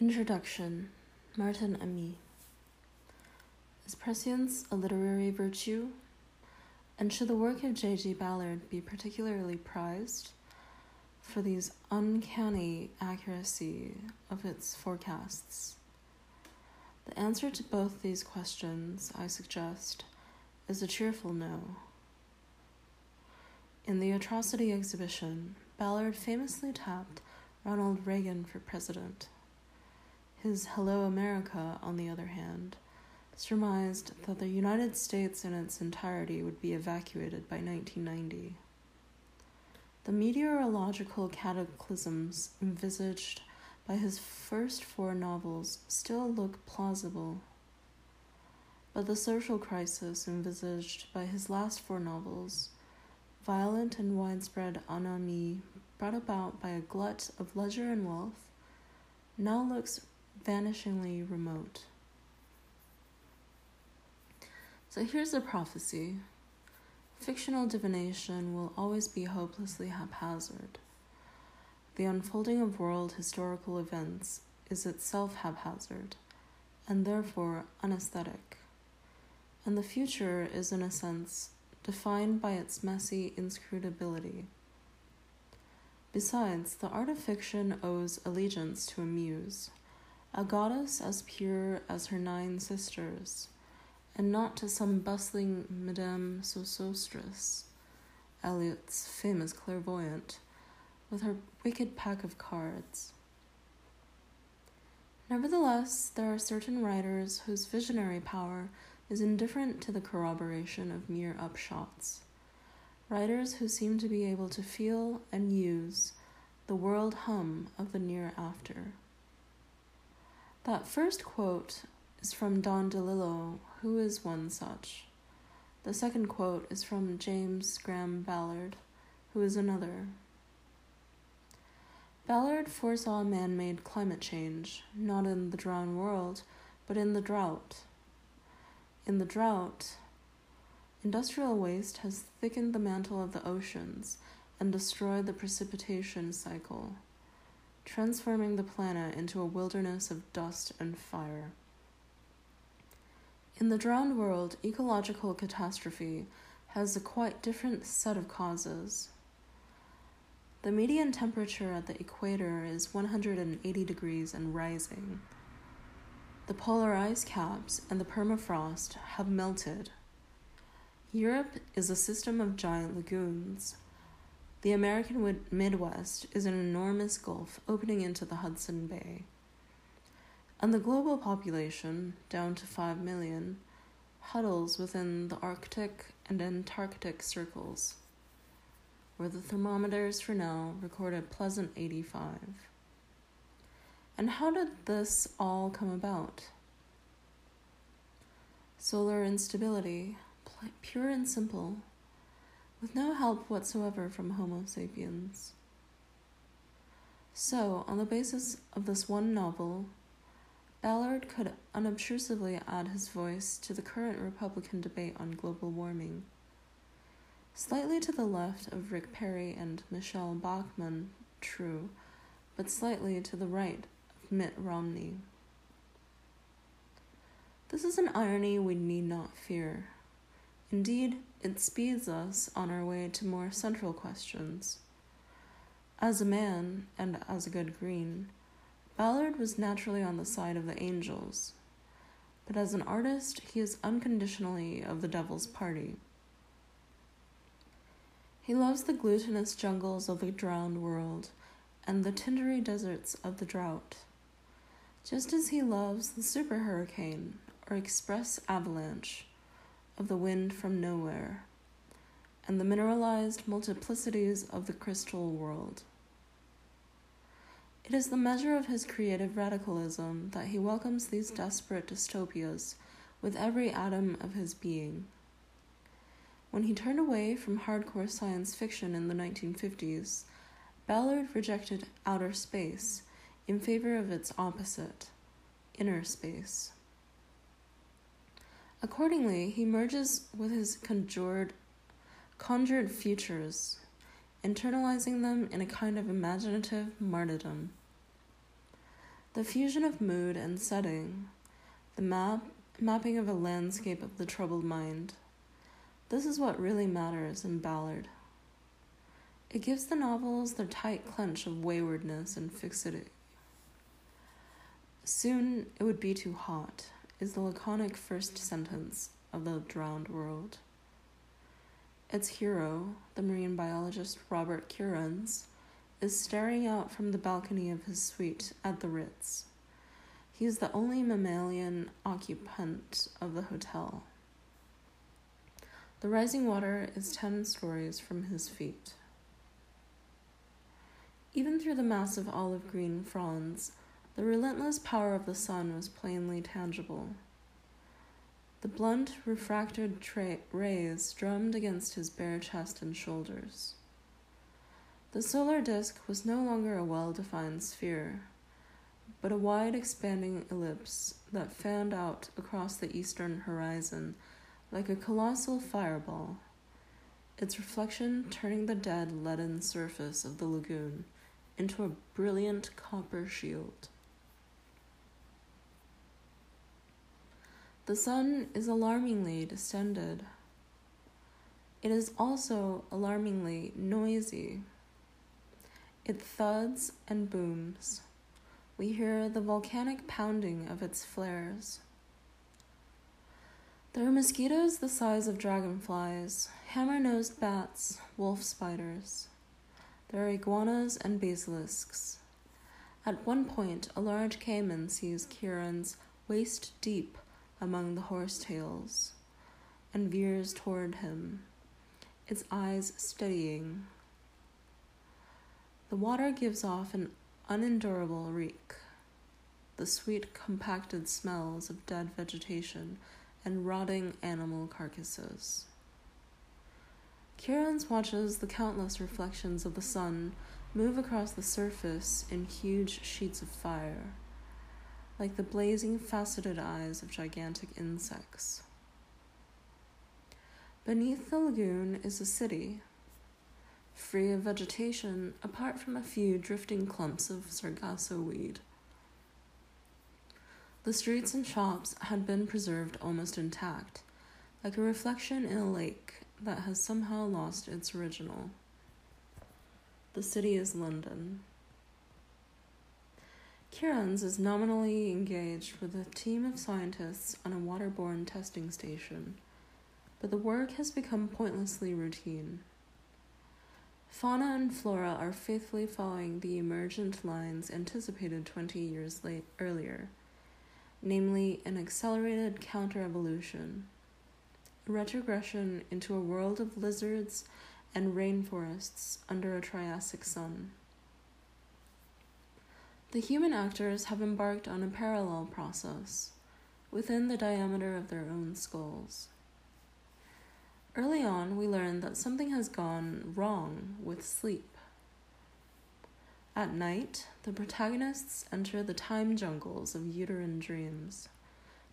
Introduction Martin Amis Is prescience a literary virtue? And should the work of J.G. Ballard be particularly prized for these uncanny accuracy of its forecasts? The answer to both these questions, I suggest, is a cheerful no. In the Atrocity exhibition, Ballard famously tapped Ronald Reagan for president. His Hello America, on the other hand, surmised that the United States in its entirety would be evacuated by 1990. The meteorological cataclysms envisaged by his first four novels still look plausible. But the social crisis envisaged by his last four novels, violent and widespread ennui brought about by a glut of leisure and wealth, now looks vanishingly remote. So here's a prophecy fictional divination will always be hopelessly haphazard. The unfolding of world historical events is itself haphazard, and therefore unesthetic. And the future is, in a sense, defined by its messy inscrutability. Besides, the art of fiction owes allegiance to a muse a goddess as pure as her nine sisters, and not to some bustling Madame Sosostris, Eliot's famous clairvoyant, with her wicked pack of cards. Nevertheless, there are certain writers whose visionary power is indifferent to the corroboration of mere upshots. Writers who seem to be able to feel and use the world hum of the near after. That first quote is from Don DeLillo, who is one such. The second quote is from James Graham Ballard, who is another. Ballard foresaw man made climate change, not in the drowned world, but in the drought. In the drought, industrial waste has thickened the mantle of the oceans and destroyed the precipitation cycle transforming the planet into a wilderness of dust and fire. In the drowned world, ecological catastrophe has a quite different set of causes. The median temperature at the equator is 180 degrees and rising. The polar ice caps and the permafrost have melted. Europe is a system of giant lagoons, the American Midwest is an enormous gulf opening into the Hudson Bay. And the global population, down to 5 million, huddles within the Arctic and Antarctic circles, where the thermometers for now record a pleasant 85. And how did this all come about? Solar instability, pure and simple, with no help whatsoever from Homo sapiens. So, on the basis of this one novel, Ballard could unobtrusively add his voice to the current Republican debate on global warming. Slightly to the left of Rick Perry and Michelle Bachmann, true, but slightly to the right of Mitt Romney. This is an irony we need not fear. Indeed, it speeds us on our way to more central questions. As a man, and as a good green, Ballard was naturally on the side of the angels, but as an artist, he is unconditionally of the devil's party. He loves the glutinous jungles of the drowned world and the tindery deserts of the drought, just as he loves the super hurricane or express avalanche of the wind from nowhere, and the mineralized multiplicities of the crystal world. It is the measure of his creative radicalism that he welcomes these desperate dystopias with every atom of his being. When he turned away from hardcore science fiction in the 1950s, Ballard rejected outer space in favor of its opposite, inner space. Accordingly, he merges with his conjured, conjured futures, internalizing them in a kind of imaginative martyrdom. The fusion of mood and setting, the map mapping of a landscape of the troubled mind. This is what really matters in Ballard. It gives the novels their tight clench of waywardness and fixity. Soon it would be too hot, is the laconic first sentence of the drowned world. Its hero, the marine biologist Robert Kerans, is staring out from the balcony of his suite at the Ritz. He is the only mammalian occupant of the hotel. The rising water is ten stories from his feet. Even through the massive olive green fronds, the relentless power of the sun was plainly tangible. The blunt, refracted tra- rays drummed against his bare chest and shoulders. The solar disk was no longer a well defined sphere, but a wide expanding ellipse that fanned out across the eastern horizon like a colossal fireball, its reflection turning the dead leaden surface of the lagoon into a brilliant copper shield. The sun is alarmingly distended. It is also alarmingly noisy. It thuds and booms. We hear the volcanic pounding of its flares. There are mosquitoes the size of dragonflies, hammer nosed bats, wolf spiders. There are iguanas and basilisks. At one point, a large caiman sees Kerans waist deep among the horsetails and veers toward him, its eyes steadying. The water gives off an unendurable reek. The sweet, compacted smells of dead vegetation and rotting animal carcasses. Kerans watches the countless reflections of the sun move across the surface in huge sheets of fire, like the blazing, faceted eyes of gigantic insects. Beneath the lagoon is a city free of vegetation apart from a few drifting clumps of sargasso weed. The streets and shops had been preserved almost intact, like a reflection in a lake that has somehow lost its original. The city is London. Kerans is nominally engaged with a team of scientists on a waterborne testing station, but the work has become pointlessly routine. Fauna and flora are faithfully following the emergent lines anticipated 20 years late, earlier, namely, an accelerated counter-evolution, retrogression into a world of lizards and rainforests under a Triassic sun. The human actors have embarked on a parallel process within the diameter of their own skulls. Early on, we learn that something has gone wrong with sleep. At night, the protagonists enter the time jungles of uterine dreams,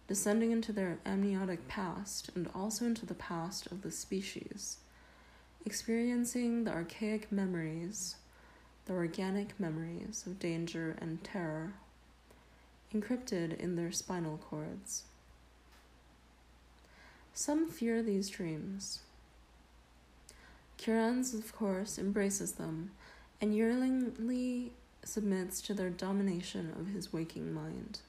descending into their amniotic past and also into the past of the species, experiencing the archaic memories, the organic memories of danger and terror, encrypted in their spinal cords. Some fear these dreams. Kerans, of course, embraces them and yearningly submits to their domination of his waking mind.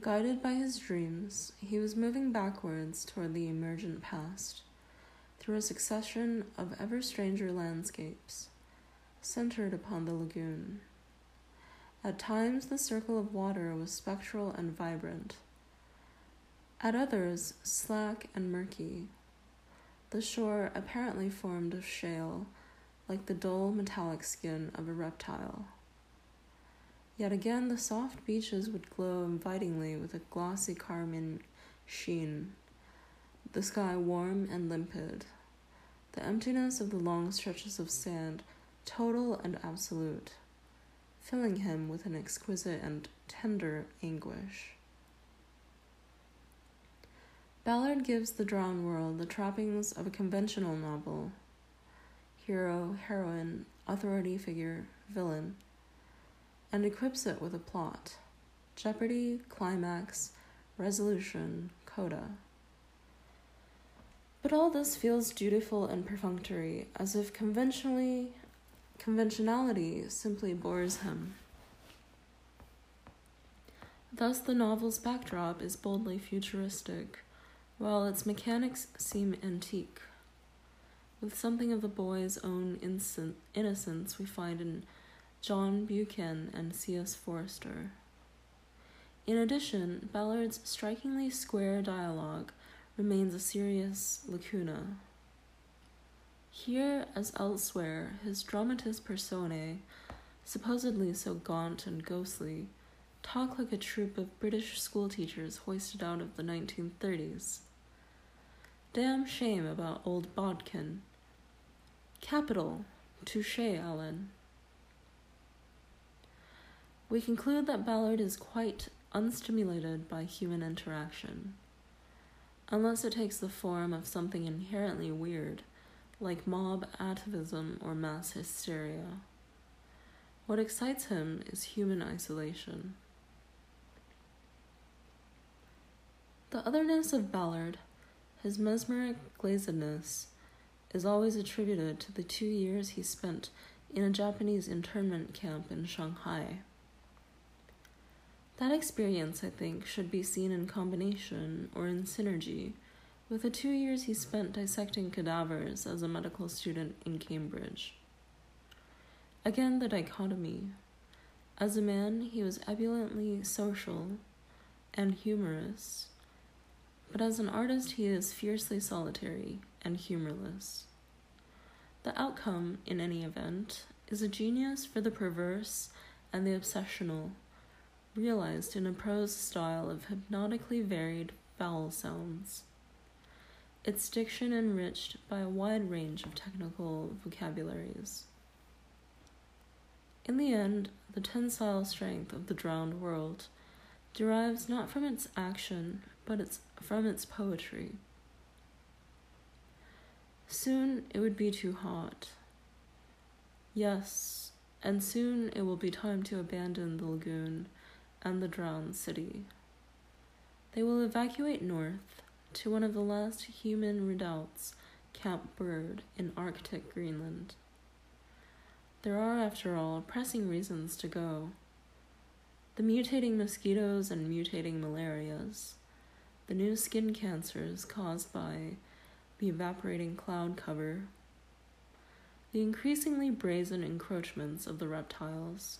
Guided by his dreams, he was moving backwards toward the emergent past, through a succession of ever stranger landscapes, centered upon the lagoon. At times, the circle of water was spectral and vibrant at others, slack and murky. The shore apparently formed of shale, like the dull metallic skin of a reptile. Yet again, the soft beaches would glow invitingly with a glossy carmine sheen, the sky warm and limpid, emptiness of the long stretches of sand total and absolute, filling him with an exquisite and tender anguish. Ballard gives the drowned world the trappings of a conventional novel hero, heroine, authority figure, villain. and equips it with a plot jeopardy, climax, resolution, coda. But all this feels dutiful and perfunctory, as if conventionally conventionality simply bores him. Thus, the novel's backdrop is boldly futuristic, while its mechanics seem antique. With something of the boy's own innocence we find in John Buchan and C.S. Forester. In addition, Ballard's strikingly square dialogue remains a serious lacuna. Here, as elsewhere, his dramatis personae, supposedly so gaunt and ghostly, talk like a troop of British schoolteachers hoisted out of the 1930s. Damn shame about old Bodkin. Capital. Touche, Ellen. We conclude that Ballard is quite unstimulated by human interaction, unless it takes the form of something inherently weird, like mob atavism or mass hysteria. What excites him is human isolation. The otherness of Ballard, his mesmeric glazedness, is always attributed to the two years he spent in a Japanese internment camp in Shanghai. That experience, I think, should be seen in combination or in synergy with the two years he spent dissecting cadavers as a medical student in Cambridge. Again, the dichotomy. As a man, he was ebulliently social and humorous but as an artist, he is fiercely solitary and humorless. The outcome, in any event, is a genius for the perverse and the obsessional, realized in a prose style of hypnotically varied vowel sounds. Its diction enriched by a wide range of technical vocabularies. In the end, the tensile strength of the drowned world derives not from its action, but its from its poetry. Soon it would be too hot. Yes, and soon it will be time to abandon the lagoon and the drowned city. They will evacuate north to one of the last human redoubts, Camp Byrd in Arctic Greenland. There are, after all, pressing reasons to go. The mutating mosquitoes and mutating malarias, the new skin cancers caused by the evaporating cloud cover, the increasingly brazen encroachments of the reptiles,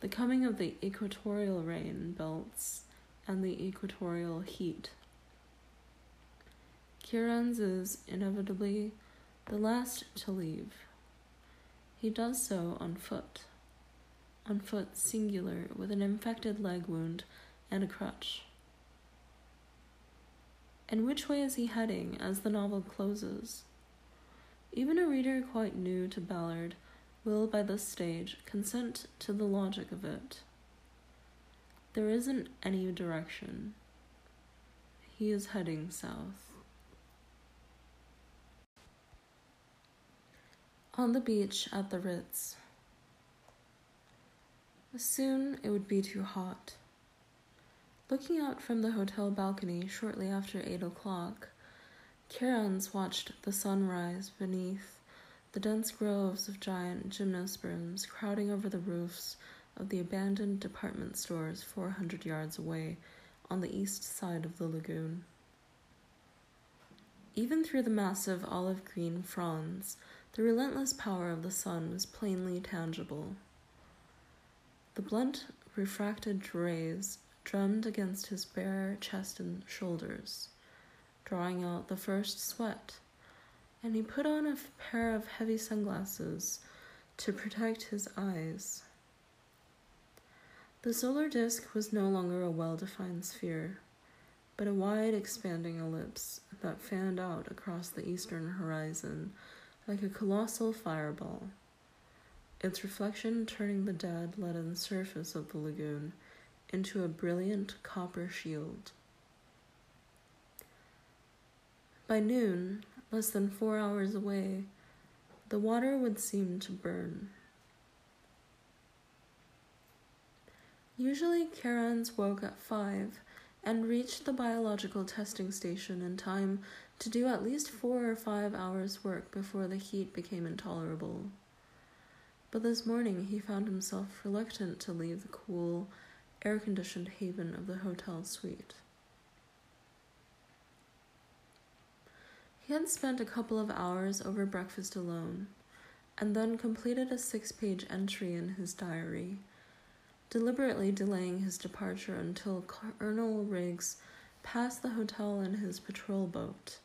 the coming of the equatorial rain belts and the equatorial heat. Kerans is inevitably the last to leave. He does so on foot, on foot singular, with an infected leg wound and a crutch. And which way is he heading as the novel closes? Even a reader quite new to Ballard will, by this stage, consent to the logic of it. There isn't any direction. He is heading south. On the beach at the Ritz. Soon it would be too hot. Looking out from the hotel balcony shortly after eight o'clock, Kerans watched the sun rise beneath the dense groves of giant gymnosperms crowding over the roofs of the abandoned department stores 400 yards away on the east side of the lagoon. Even through the massive olive green fronds, the relentless power of the sun was plainly tangible. The blunt, refracted rays drummed against his bare chest and shoulders, drawing out the first sweat, and he put on a pair of heavy sunglasses to protect his eyes. The solar disk was no longer a well defined sphere, but a wide expanding ellipse that fanned out across the eastern horizon like a colossal fireball, its reflection turning the dead leaden surface of the lagoon into a brilliant copper shield. By noon, less than four hours away, the water would seem to burn. Usually, Kerans woke at 5 and reached the biological testing station in time to do at least four or five hours' work before the heat became intolerable. But this morning he found himself reluctant to leave the cool, air conditioned haven of the hotel suite. Had spent a couple of hours over breakfast alone, and then completed a six page entry in his diary deliberately delaying his departure until Colonel Riggs passed the hotel in his patrol boat.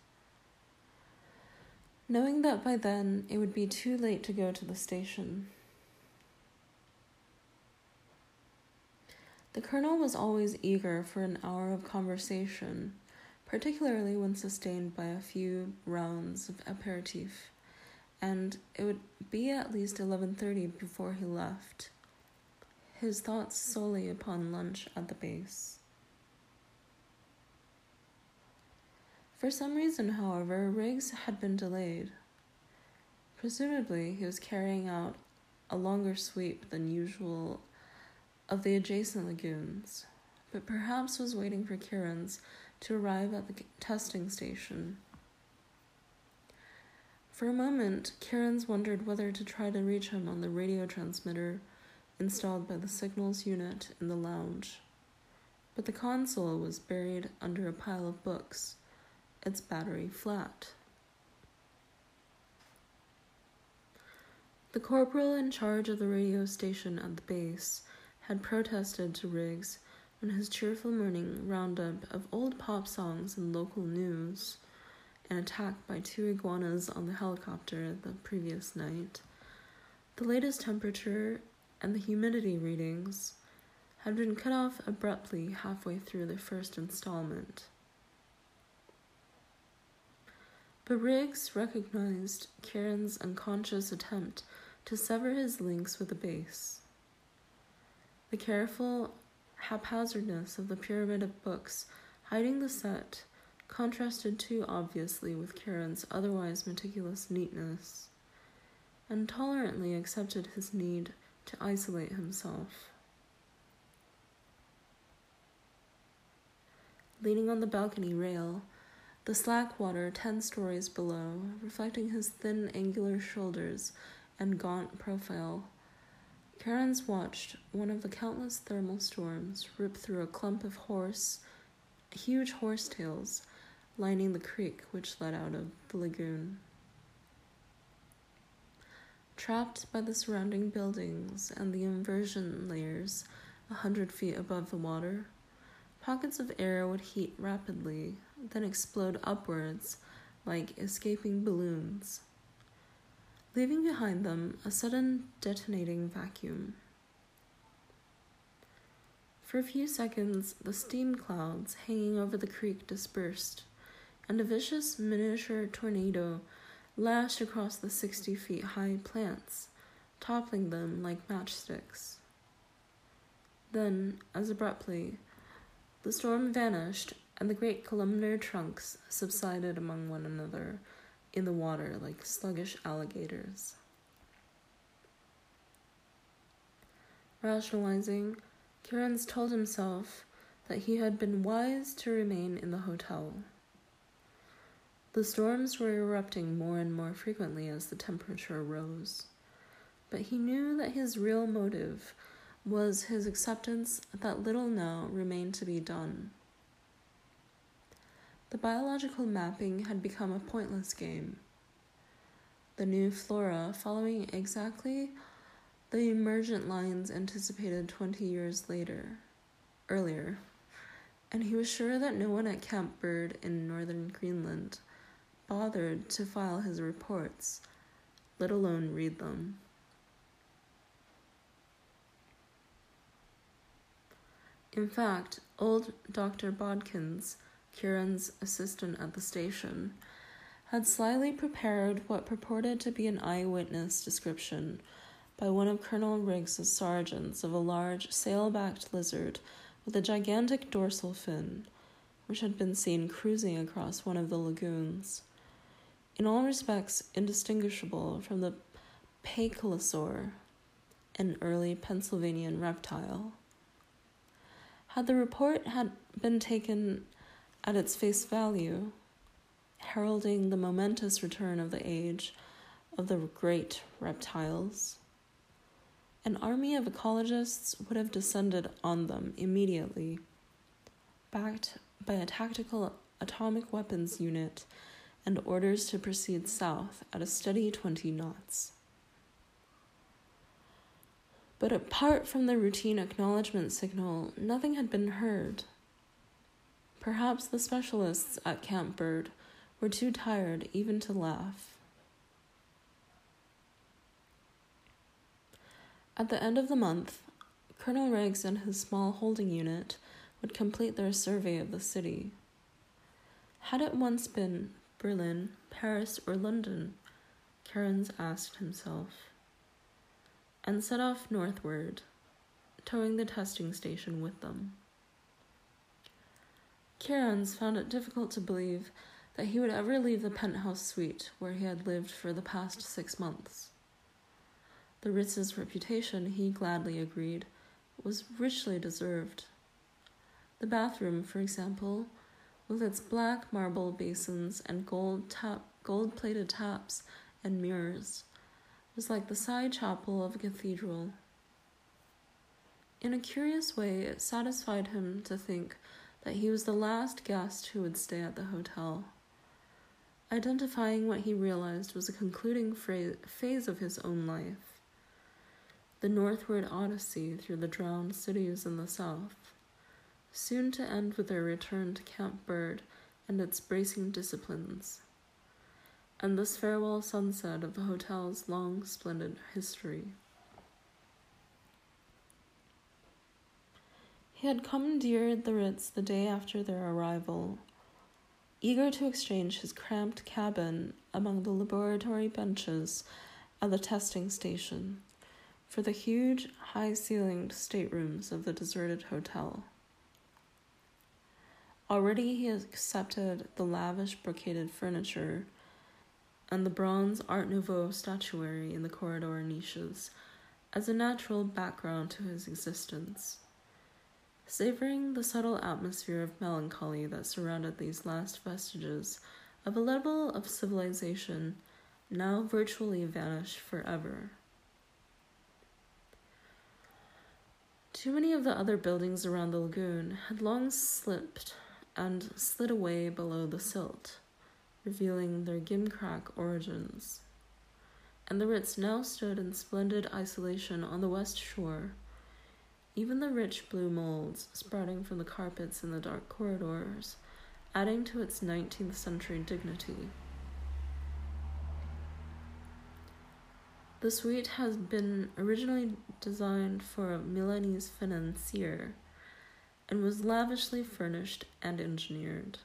Knowing that by then it would be too late to go to the station. The colonel was always eager for an hour of conversation, particularly when sustained by a few rounds of aperitif, and it would be at least 11:30 before he left his thoughts solely upon lunch at the base. For some reason, however, Riggs had been delayed. Presumably, he was carrying out a longer sweep than usual of the adjacent lagoons, but perhaps was waiting for Kerans to arrive at the testing station. For a moment, Kerans wondered whether to try to reach him on the radio transmitter installed by the signals unit in the lounge. But the console was buried under a pile of books, its battery flat. The corporal in charge of the radio station at the base had protested to Riggs on his cheerful morning roundup of old pop songs and local news, an attack by two iguanas on the helicopter the previous night, the latest temperature and the humidity readings had been cut off abruptly halfway through the first installment. But Riggs recognized Kerans unconscious attempt to sever his links with the base. The careful haphazardness of the pyramid of books hiding the set contrasted too obviously with Kerans otherwise meticulous neatness, and tolerantly accepted his need to isolate himself. Leaning on the balcony rail, the slack water ten stories below, reflecting his thin, angular shoulders and gaunt profile, Kerans watched one of the countless thermal storms rip through a clump of horse, huge horsetails lining the creek which led out of the lagoon. Trapped by the surrounding buildings and the inversion layers a hundred feet above the water, pockets of air would heat rapidly, then explode upwards like escaping balloons, leaving behind them a sudden detonating vacuum. For a few seconds, the steam clouds hanging over the creek dispersed, and a vicious miniature tornado lashed across the 60 feet high plants, toppling them like matchsticks. Then, as abruptly, the storm vanished and the great columnar trunks subsided among one another in the water like sluggish alligators. Rationalizing, Kerans told himself that he had been wise to remain in the hotel. The storms were erupting more and more frequently as the temperature rose. But he knew that his real motive was his acceptance that little now remained to be done. The biological mapping had become a pointless game. The new flora following exactly the emergent lines anticipated 20 years later, earlier, and he was sure that no one at Camp Byrd in northern Greenland bothered to file his reports, let alone read them. In fact, old Dr. Bodkins, Kerans assistant at the station, had slyly prepared what purported to be an eyewitness description by one of Colonel Riggs's sergeants of a large sail-backed lizard with a gigantic dorsal fin, which had been seen cruising across one of the lagoons in all respects indistinguishable from the pachylosaur, an early Pennsylvanian reptile. Had the report had been taken at its face value, heralding the momentous return of the age of the great reptiles, an army of ecologists would have descended on them immediately, backed by a tactical atomic weapons unit and orders to proceed south at a steady 20 knots. But apart from the routine acknowledgement signal, nothing had been heard. Perhaps the specialists at Camp Byrd were too tired even to laugh. At the end of the month, Colonel Riggs and his small holding unit would complete their survey of the city. Had it once been Berlin, Paris, or London? Kerans asked himself, and set off northward, towing the testing station with them. Kerans found it difficult to believe that he would ever leave the penthouse suite where he had lived for the past six months. The Ritz's reputation, he gladly agreed, was richly deserved. The bathroom, for example, with its black marble basins and gold tap gold plated taps and mirrors, was like the side chapel of a cathedral. In a curious way, it satisfied him to think that he was the last guest who would stay at the hotel. Identifying what he realized was a concluding phase of his own life the northward odyssey through the drowned cities in the south, soon to end with their return to Camp Byrd and its bracing disciplines, and this farewell sunset of the hotel's long, splendid history. He had commandeered the Ritz the day after their arrival, eager to exchange his cramped cabin among the laboratory benches at the testing station for the huge, high ceilinged staterooms of the deserted hotel. Already he had accepted the lavish brocaded furniture and the bronze Art Nouveau statuary in the corridor niches as a natural background to his existence. Savoring the subtle atmosphere of melancholy that surrounded these last vestiges of a level of civilization now virtually vanished forever. Too many of the other buildings around the lagoon had long slipped and slid away below the silt, revealing their gimcrack origins. And the Ritz now stood in splendid isolation on the west shore. Even the rich blue molds sprouting from the carpets in the dark corridors, adding to its 19th century dignity. The suite has been originally designed for a Milanese financier and was lavishly furnished and engineered.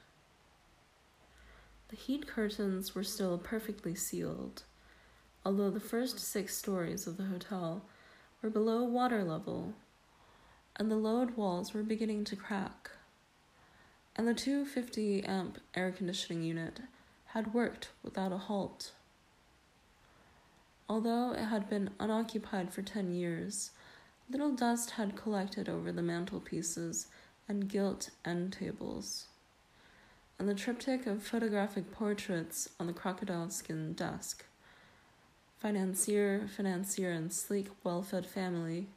The heat curtains were still perfectly sealed, although the first six stories of the hotel were below water level and the load walls were beginning to crack. And the 250 amp air conditioning unit had worked without a halt. Although it had been unoccupied for ten years, little dust had collected over the mantelpieces and gilt end tables, and the triptych of photographic portraits on the crocodile skin desk. Financier, financier, and sleek, well fed family.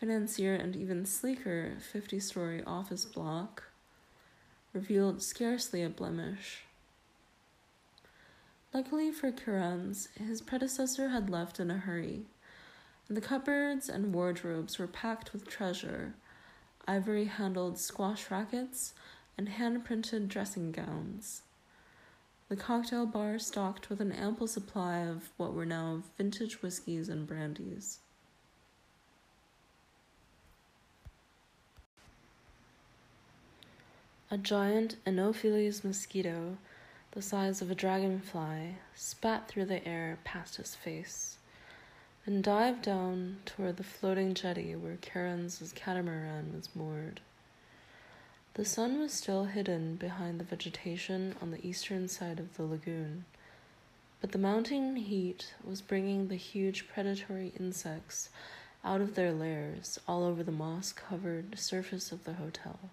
Financier and even sleeker 50 story office block revealed scarcely a blemish. Luckily for Kerans, his predecessor had left in a hurry, and the cupboards and wardrobes were packed with treasure ivory handled squash rackets and hand printed dressing gowns. The cocktail bar stocked with an ample supply of what were now vintage whiskies and brandies. A giant Anopheles mosquito the size of a dragonfly, spat through the air past his face, and dived down toward the floating jetty where Kerans's catamaran was moored. The sun was still hidden behind the vegetation on the eastern side of the lagoon, but the mounting heat was bringing the huge predatory insects out of their lairs all over the moss covered surface of the hotel.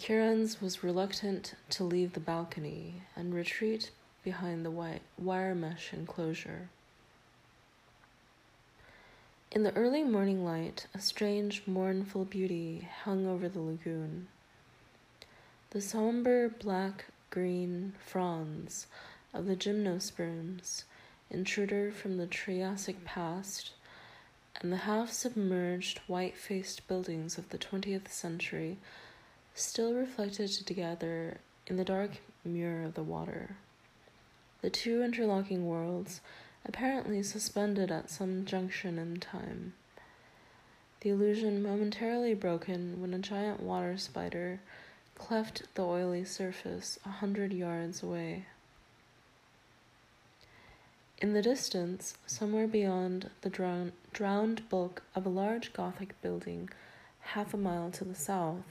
Kerans was reluctant to leave the balcony and retreat behind the white wire mesh enclosure. In the early morning light, a strange, mournful beauty hung over the lagoon. The somber black green fronds of the gymnosperms, intruder from the Triassic past, and the half submerged, white faced buildings of the 20th century still reflected together in the dark mirror of the water. The two interlocking worlds apparently suspended at some junction in time. The illusion momentarily broken when a giant water spider cleft the oily surface a hundred yards away. In the distance, somewhere beyond the drown- drowned bulk of a large Gothic building half a mile to the south,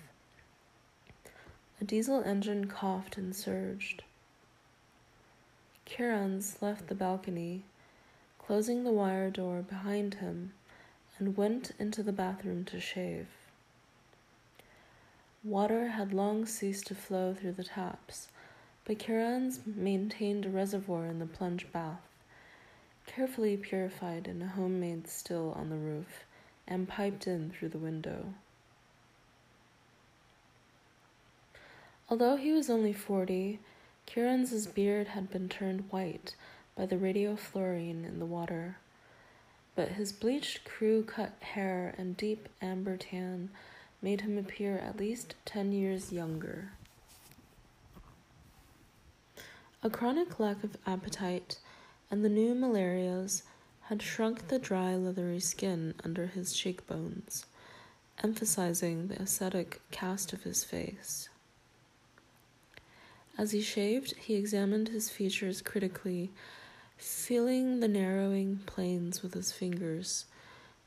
a diesel engine coughed and surged. Kerans left the balcony closing the wire door behind him, and went into the bathroom to shave. Water had long ceased to flow through the taps, but Kerans maintained a reservoir in the plunge bath, carefully purified in a homemade still on the roof and piped in through the window. Although he was only forty, Kerans beard had been turned white by the radiofluorine in the water, but his bleached crew cut hair and deep amber tan made him appear at least ten years younger. A chronic lack of appetite and the new malarias had shrunk the dry, leathery skin under his cheekbones, emphasizing the ascetic cast of his face. As he shaved, he examined his features critically feeling the narrowing planes with his fingers,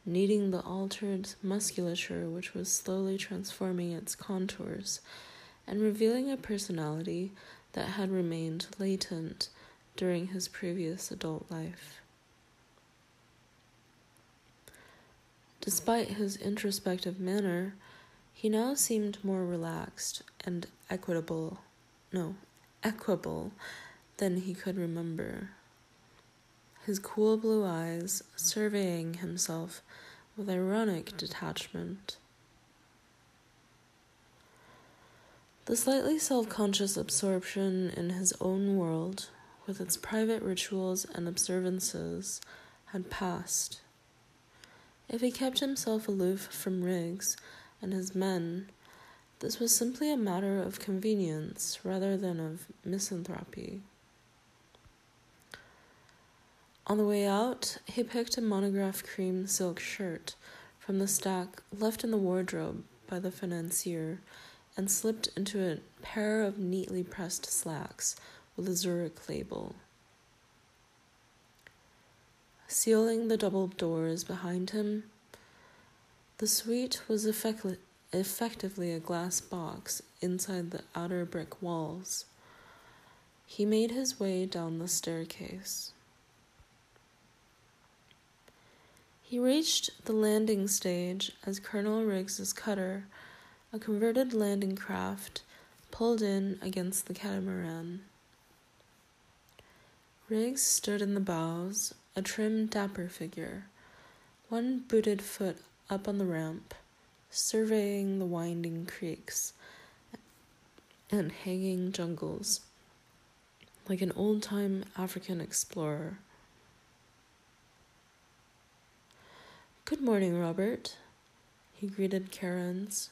kneading the altered musculature which was slowly transforming its contours, and revealing a personality that had remained latent during his previous adult life. Despite his introspective manner, he now seemed more relaxed and equitable, no, equable than he could remember his cool blue eyes surveying himself with ironic detachment. The slightly self conscious absorption in his own world, with its private rituals and observances, had passed. If he kept himself aloof from Riggs and his men, this was simply a matter of convenience rather than of misanthropy. On the way out, he picked a monograph cream silk shirt from the stack left in the wardrobe by the financier and slipped into a pair of neatly pressed slacks with a Zurich label. Sealing the double doors behind him, the suite was effect- effectively a glass box inside the outer brick walls. He made his way down the staircase. He reached the landing stage as Colonel Riggs's cutter, a converted landing craft, pulled in against the catamaran. Riggs stood in the bows, a trim, dapper figure, one booted foot up on the ramp, surveying the winding creeks and hanging jungles like an old time African explorer. Good morning, Robert, he greeted Kerans,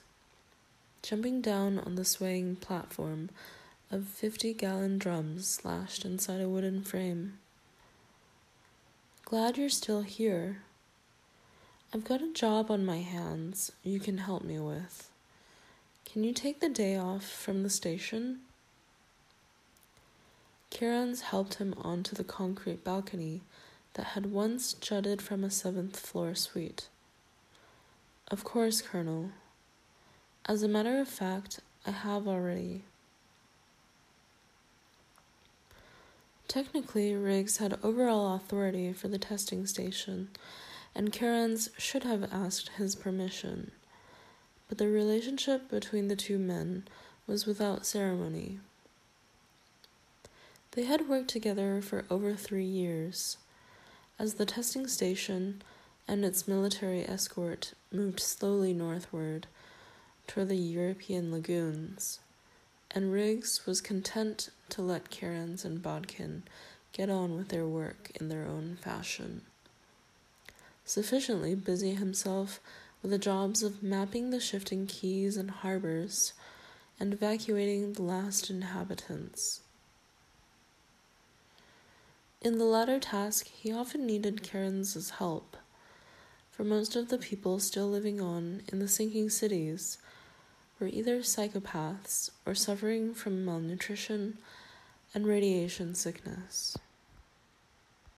jumping down on the swaying platform of fifty gallon drums slashed inside a wooden frame. Glad you're still here. I've got a job on my hands you can help me with. Can you take the day off from the station? Kerans helped him onto the concrete balcony that had once jutted from a seventh floor suite. Of course, Colonel. As a matter of fact, I have already. Technically, Riggs had overall authority for the testing station, and Kerans should have asked his permission. But the relationship between the two men was without ceremony. They had worked together for over three years. As the testing station and its military escort moved slowly northward toward the European lagoons, and Riggs was content to let Kerans and Bodkin get on with their work in their own fashion. Sufficiently busy himself with the jobs of mapping the shifting quays and harbors and evacuating the last inhabitants. In the latter task, he often needed Kerans's help, for most of the people still living on in the sinking cities were either psychopaths or suffering from malnutrition and radiation sickness.